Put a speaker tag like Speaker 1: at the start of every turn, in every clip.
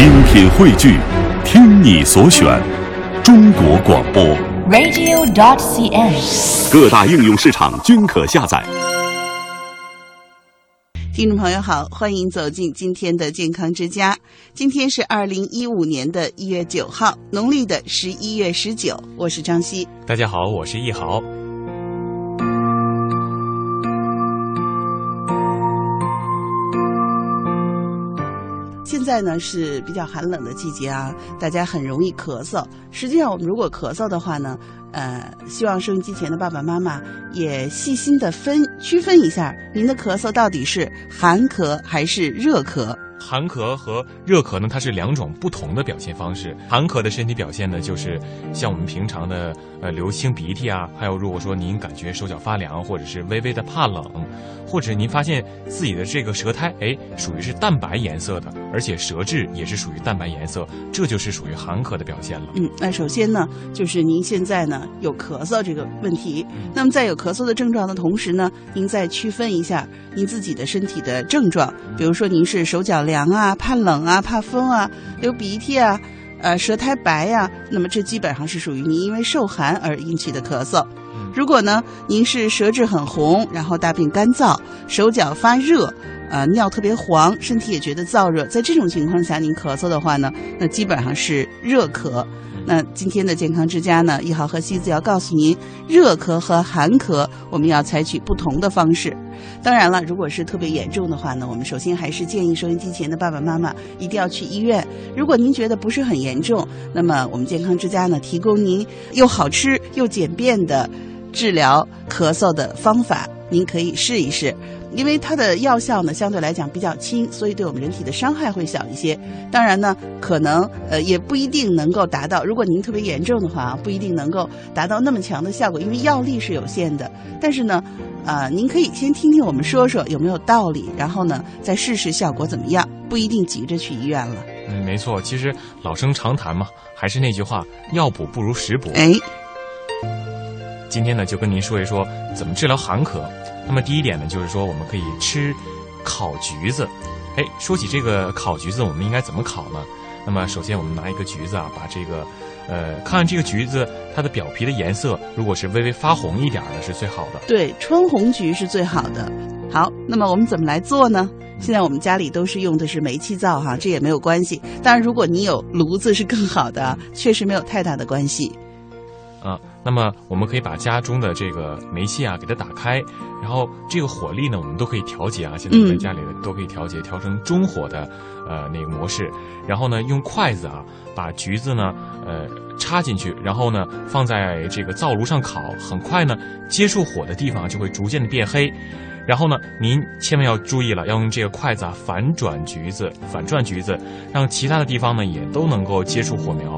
Speaker 1: 精品汇聚，听你所选，中国广播。
Speaker 2: radio.dot.cn，。
Speaker 1: 各大应用市场均可下载。
Speaker 3: 听众朋友好，欢迎走进今天的健康之家。今天是二零一五年的一月九号，农历的十一月十九。我是张希。
Speaker 4: 大家好，我是易豪。
Speaker 3: 在呢是比较寒冷的季节啊，大家很容易咳嗽。实际上，我们如果咳嗽的话呢，呃，希望收音机前的爸爸妈妈也细心的分区分一下，您的咳嗽到底是寒咳还是热咳。
Speaker 4: 寒咳和热咳呢，它是两种不同的表现方式。寒咳的身体表现呢，就是像我们平常的呃流清鼻涕啊，还有如果说您感觉手脚发凉，或者是微微的怕冷，或者您发现自己的这个舌苔哎属于是淡白颜色的，而且舌质也是属于淡白颜色，这就是属于寒咳的表现了。
Speaker 3: 嗯，那首先呢，就是您现在呢有咳嗽这个问题。那么在有咳嗽的症状的同时呢，您再区分一下您自己的身体的症状，比如说您是手脚凉啊、怕冷啊、怕风啊、流鼻涕啊、呃舌苔白呀、那么这基本上是属于您因为受寒而引起的咳嗽。如果呢，您是舌质很红，然后大便干燥，手脚发热，呃，尿特别黄，身体也觉得燥热，在这种情况下您咳嗽的话呢，那基本上是热咳。那今天的健康之家呢，一豪和西子要告诉您，热咳和寒咳我们要采取不同的方式。当然了，如果是特别严重的话呢，我们首先还是建议收音机前的爸爸妈妈一定要去医院。如果您觉得不是很严重，那么我们健康之家呢，提供您又好吃又简便的治疗咳嗽的方法，您可以试一试。因为它的药效呢相对来讲比较轻，所以对我们人体的伤害会小一些。当然呢，可能呃也不一定能够达到，如果您特别严重的话啊，不一定能够达到那么强的效果，因为药力是有限的。但是呢，呃、您可以先听听我们说说有没有道理，然后呢再试试效果怎么样，不一定急着去医院了。
Speaker 4: 嗯，没错，其实老生常谈嘛，还是那句话，药补不如食补。
Speaker 3: 哎，
Speaker 4: 今天呢，就跟您说一说怎么治疗寒咳。那么第一点呢，就是说我们可以吃烤橘子。哎，说起这个烤橘子，我们应该怎么烤呢？那么首先我们拿一个橘子啊，把这个呃，看这个橘子它的表皮的颜色，如果是微微发红一点的，是最好的。
Speaker 3: 对，春红橘是最好的。好，那么我们怎么来做呢？现在我们家里都是用的是煤气灶哈，这也没有关系。当然，如果你有炉子是更好的，确实没有太大的关系。
Speaker 4: 啊，那么我们可以把家中的这个煤气啊给它打开，然后这个火力呢我们都可以调节啊，现在在家里都可以调节，调成中火的呃那个模式，然后呢用筷子啊把橘子呢呃插进去，然后呢放在这个灶炉上烤，很快呢接触火的地方就会逐渐的变黑。然后呢，您千万要注意了，要用这个筷子啊反转橘子，反转橘子，让其他的地方呢也都能够接触火苗。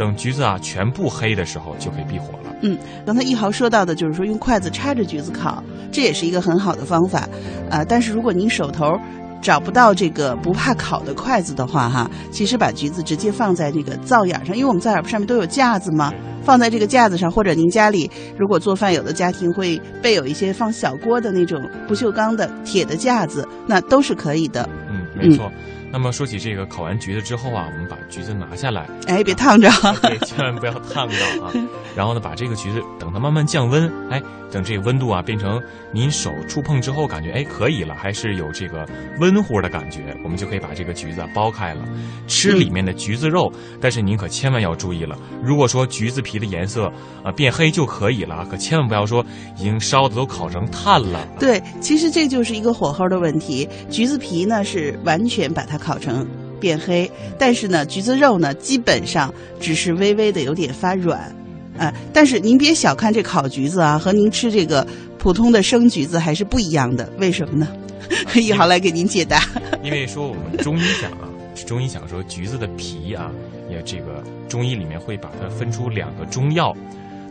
Speaker 4: 等橘子啊全部黑的时候，就可以避火了。
Speaker 3: 嗯，刚才一豪说到的就是说用筷子插着橘子烤，这也是一个很好的方法。啊、但是如果您手头找不到这个不怕烤的筷子的话，哈，其实把橘子直接放在那个灶眼上，因为我们灶眼上面都有架子嘛，放在这个架子上，或者您家里如果做饭，有的家庭会备有一些放小锅的那种不锈钢的铁的架子，那都是可以的。
Speaker 4: 嗯，没错。那么说起这个烤完橘子之后啊，我们把橘子拿下来，
Speaker 3: 哎，别烫着。
Speaker 4: 对，千万不要烫着啊。然后呢，把这个橘子等它慢慢降温，哎，等这个温度啊变成您手触碰之后感觉哎可以了，还是有这个温乎的感觉，我们就可以把这个橘子啊剥开了，吃里面的橘子肉。但是您可千万要注意了，如果说橘子皮的颜色啊变黑就可以了，可千万不要说已经烧的都烤成炭了。
Speaker 3: 对，其实这就是一个火候的问题。橘子皮呢是完全把它烤成变黑，但是呢，橘子肉呢基本上只是微微的有点发软，呃，但是您别小看这烤橘子啊，和您吃这个普通的生橘子还是不一样的。为什么呢？一豪来给您解答。
Speaker 4: 因为说我们中医讲啊，中医讲说橘子的皮啊，也这个中医里面会把它分出两个中药，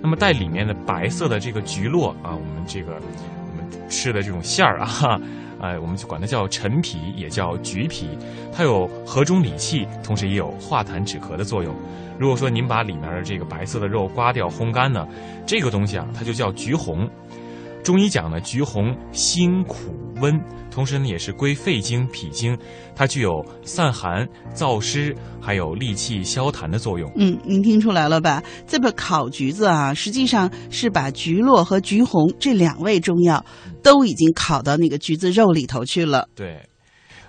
Speaker 4: 那么带里面的白色的这个橘络啊，我们这个吃的这种馅儿啊，哎，我们就管它叫陈皮，也叫橘皮，它有和中理气，同时也有化痰止咳的作用。如果说您把里面的这个白色的肉刮掉、烘干呢，这个东西啊，它就叫橘红。中医讲呢，橘红辛苦温，同时呢也是归肺经、脾经，它具有散寒、燥湿，还有利气消痰的作用。
Speaker 3: 嗯，您听出来了吧？这个烤橘子啊，实际上是把橘络和橘红这两味中药都已经烤到那个橘子肉里头去了。
Speaker 4: 对，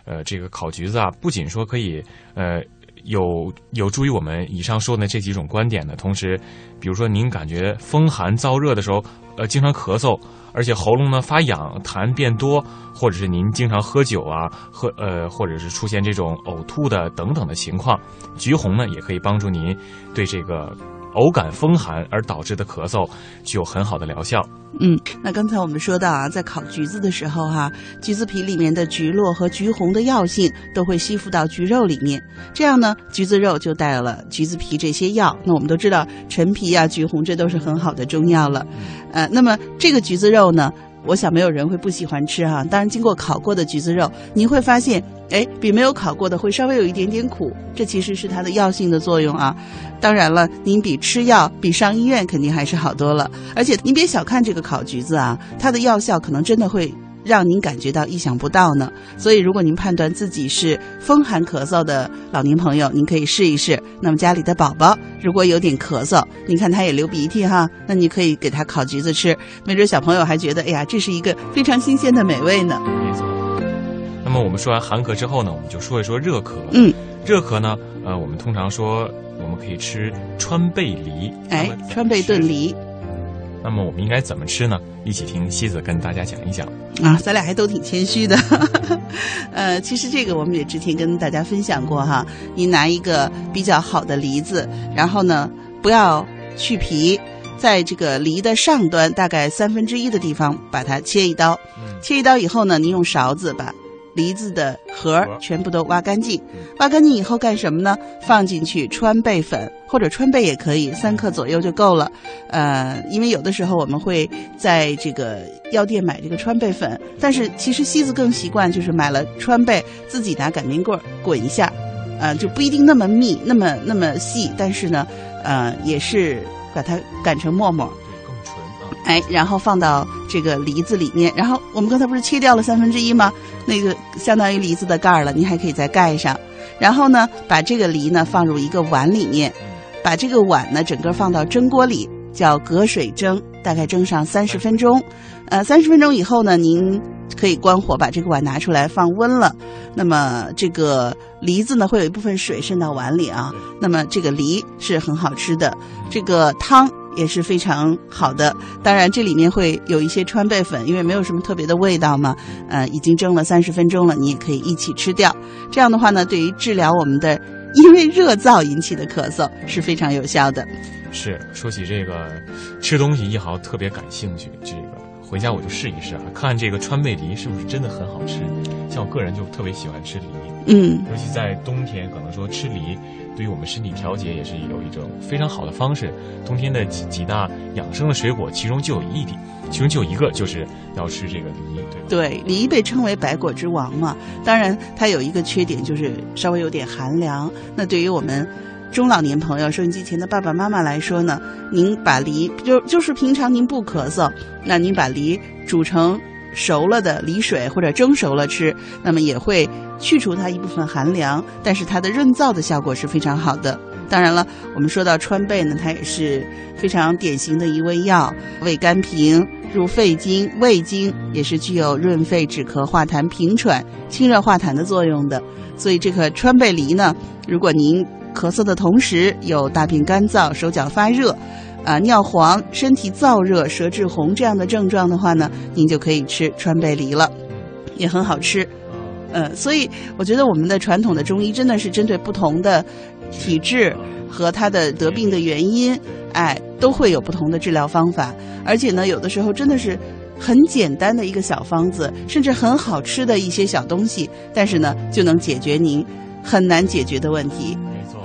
Speaker 4: 呃，这个烤橘子啊，不仅说可以，呃。有有助于我们以上说的这几种观点的同时，比如说您感觉风寒燥热的时候，呃，经常咳嗽，而且喉咙呢发痒、痰变多，或者是您经常喝酒啊，喝呃，或者是出现这种呕吐的等等的情况，橘红呢也可以帮助您对这个。偶感风寒而导致的咳嗽具有很好的疗效。
Speaker 3: 嗯，那刚才我们说到啊，在烤橘子的时候哈，橘子皮里面的橘络和橘红的药性都会吸附到橘肉里面，这样呢，橘子肉就带了橘子皮这些药。那我们都知道陈皮啊、橘红这都是很好的中药了。呃，那么这个橘子肉呢？我想没有人会不喜欢吃哈。当然，经过烤过的橘子肉，你会发现，哎，比没有烤过的会稍微有一点点苦，这其实是它的药性的作用啊。当然了，您比吃药、比上医院肯定还是好多了。而且您别小看这个烤橘子啊，它的药效可能真的会。让您感觉到意想不到呢。所以，如果您判断自己是风寒咳嗽的老年朋友，您可以试一试。那么，家里的宝宝如果有点咳嗽，您看他也流鼻涕哈，那你可以给他烤橘子吃，没准小朋友还觉得，哎呀，这是一个非常新鲜的美味呢。
Speaker 4: 那么，我们说完寒咳之后呢，我们就说一说热咳。
Speaker 3: 嗯，
Speaker 4: 热咳呢，呃，我们通常说我们可以吃川贝梨。
Speaker 3: 哎，川贝炖梨。
Speaker 4: 那么我们应该怎么吃呢？一起听西子跟大家讲一讲
Speaker 3: 啊，咱俩还都挺谦虚的。呃，其实这个我们也之前跟大家分享过哈。你拿一个比较好的梨子，然后呢不要去皮，在这个梨的上端大概三分之一的地方把它切一刀。切一刀以后呢，您用勺子把。梨子的核全部都挖干净，挖干净以后干什么呢？放进去川贝粉或者川贝也可以，三克左右就够了。呃，因为有的时候我们会在这个药店买这个川贝粉，但是其实西子更习惯就是买了川贝，自己拿擀面棍滚一下，呃，就不一定那么密、那么那么细，但是呢，呃，也是把它擀成沫沫。哎，然后放到这个梨子里面，然后我们刚才不是切掉了三分之一吗？那个相当于梨子的盖儿了，您还可以再盖上。然后呢，把这个梨呢放入一个碗里面，把这个碗呢整个放到蒸锅里，叫隔水蒸，大概蒸上三十分钟。呃，三十分钟以后呢，您可以关火，把这个碗拿出来放温了。那么这个梨子呢会有一部分水渗到碗里啊，那么这个梨是很好吃的，这个汤。也是非常好的，当然这里面会有一些川贝粉，因为没有什么特别的味道嘛。呃，已经蒸了三十分钟了，你也可以一起吃掉。这样的话呢，对于治疗我们的因为热燥引起的咳嗽是非常有效的。
Speaker 4: 是，说起这个吃东西，一豪特别感兴趣，这个回家我就试一试啊，看这个川贝梨是不是真的很好吃。像我个人就特别喜欢吃梨，
Speaker 3: 嗯，
Speaker 4: 尤其在冬天，可能说吃梨。对于我们身体调节也是有一种非常好的方式。冬天的几几大养生的水果，其中就有一点，其中就有一个就是要吃这个梨，对吧？
Speaker 3: 对，梨被称为百果之王嘛。当然，它有一个缺点，就是稍微有点寒凉。那对于我们中老年朋友、收音机前的爸爸妈妈来说呢，您把梨就就是平常您不咳嗽，那您把梨煮成。熟了的梨水或者蒸熟了吃，那么也会去除它一部分寒凉，但是它的润燥的效果是非常好的。当然了，我们说到川贝呢，它也是非常典型的一味药，味甘平，入肺经、胃经，也是具有润肺止咳、化痰平喘、清热化痰的作用的。所以这个川贝梨呢，如果您咳嗽的同时有大便干燥、手脚发热。啊，尿黄、身体燥热、舌质红这样的症状的话呢，您就可以吃川贝梨了，也很好吃。嗯，所以我觉得我们的传统的中医真的是针对不同的体质和他的得病的原因，哎，都会有不同的治疗方法。而且呢，有的时候真的是很简单的一个小方子，甚至很好吃的一些小东西，但是呢，就能解决您很难解决的问题。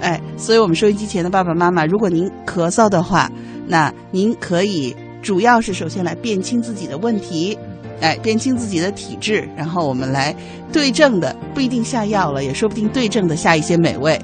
Speaker 3: 哎，所以我们收音机前的爸爸妈妈，如果您咳嗽的话，那您可以主要是首先来辨清自己的问题，哎，辨清自己的体质，然后我们来对症的，不一定下药了，也说不定对症的下一些美味。